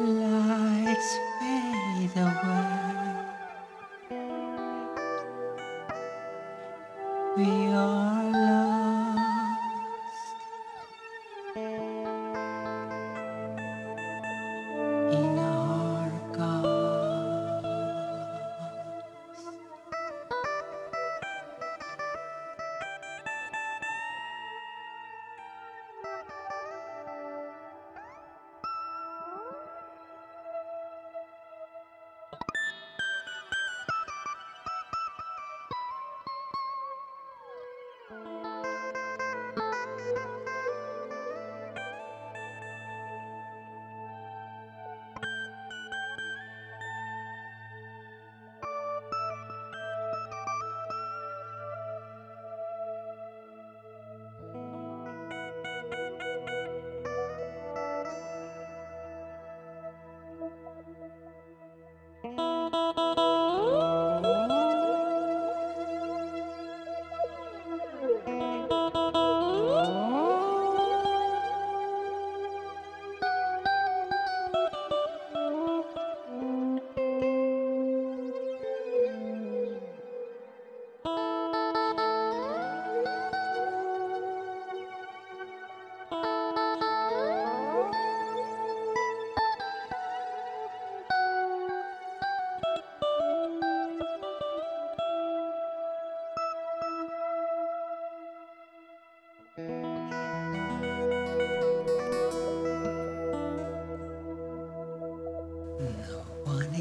Lights fade away. We are No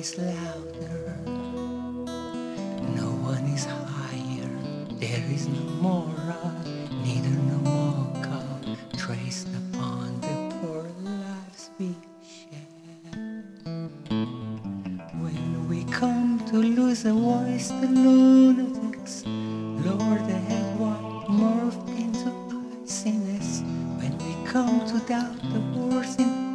is louder, no one is higher. There is no moral, neither no mocha traced upon the poor lives we share. When we come to lose a voice, the lunatics, lower the head what morphed into iciness. When we come to doubt the worth in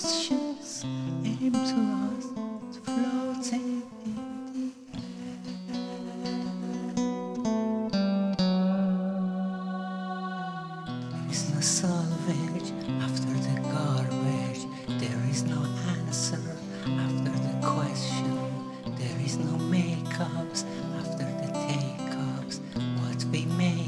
questions aim to us floating in the air. There is no salvage after the garbage. There is no answer after the question. There is no makeups after the take-ups. What we make.